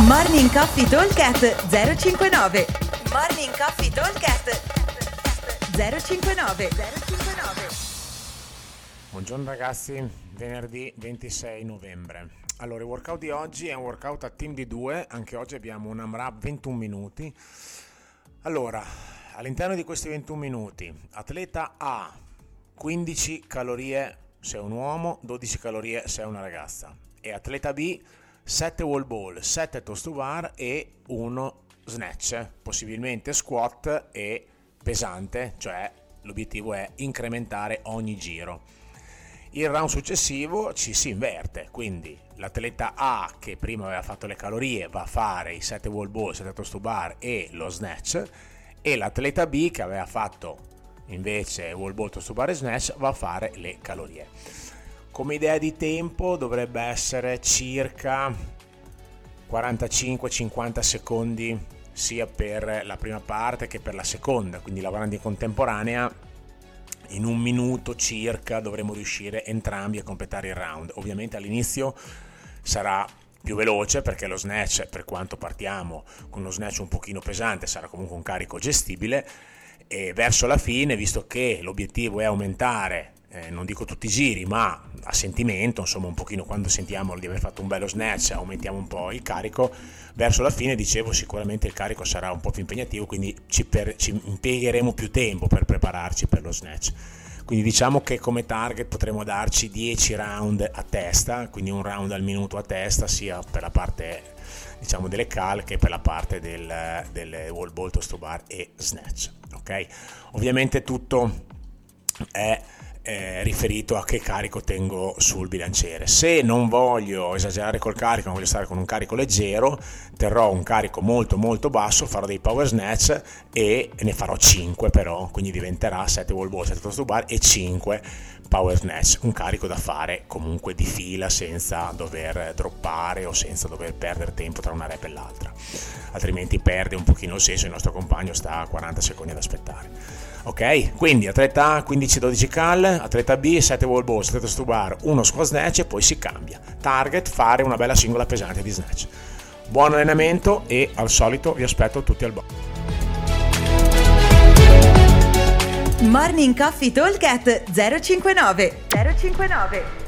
Morning Coffee Talkcast 059 Morning Coffee Talkcast 059 059 Buongiorno ragazzi, venerdì 26 novembre. Allora, il workout di oggi è un workout a team di due, anche oggi abbiamo un AMRAP 21 minuti. Allora, all'interno di questi 21 minuti, atleta A 15 calorie se è un uomo, 12 calorie se è una ragazza. E atleta B 7 wall ball, 7 toast to bar e 1 snatch, possibilmente squat e pesante, cioè l'obiettivo è incrementare ogni giro. Il round successivo ci si inverte, quindi l'atleta A che prima aveva fatto le calorie va a fare i 7 wall ball, 7 toast to bar e lo snatch e l'atleta B che aveva fatto invece wall ball, toast to bar e snatch va a fare le calorie. Come idea di tempo dovrebbe essere circa 45-50 secondi sia per la prima parte che per la seconda, quindi lavorando in contemporanea in un minuto circa dovremo riuscire entrambi a completare il round. Ovviamente all'inizio sarà più veloce perché lo snatch, per quanto partiamo con uno snatch un pochino pesante, sarà comunque un carico gestibile e verso la fine, visto che l'obiettivo è aumentare eh, non dico tutti i giri, ma a sentimento, insomma un pochino quando sentiamo di aver fatto un bello snatch aumentiamo un po' il carico, verso la fine dicevo sicuramente il carico sarà un po' più impegnativo, quindi ci, per, ci impiegheremo più tempo per prepararci per lo snatch. Quindi diciamo che come target potremo darci 10 round a testa, quindi un round al minuto a testa sia per la parte diciamo delle cal che per la parte del, del wall toast bar e snatch. Ok? Ovviamente tutto è eh, riferito a che carico tengo sul bilanciere. Se non voglio esagerare col carico, ma voglio stare con un carico leggero, terrò un carico molto molto basso, farò dei power snatch e ne farò 5 però, quindi diventerà 7 wall ball, 7 toast bar e 5 power snatch, un carico da fare comunque di fila senza dover droppare o senza dover perdere tempo tra una rep e l'altra, altrimenti perde un pochino il senso, il nostro compagno sta a 40 secondi ad aspettare. Ok, quindi atleta A 15-12 cal, atleta B 7 wall balls, atleta stubar, uno squat snatch e poi si cambia. Target fare una bella singola pesante di snatch. Buon allenamento e al solito vi aspetto tutti al bar. Morning Coffee Talk 059 059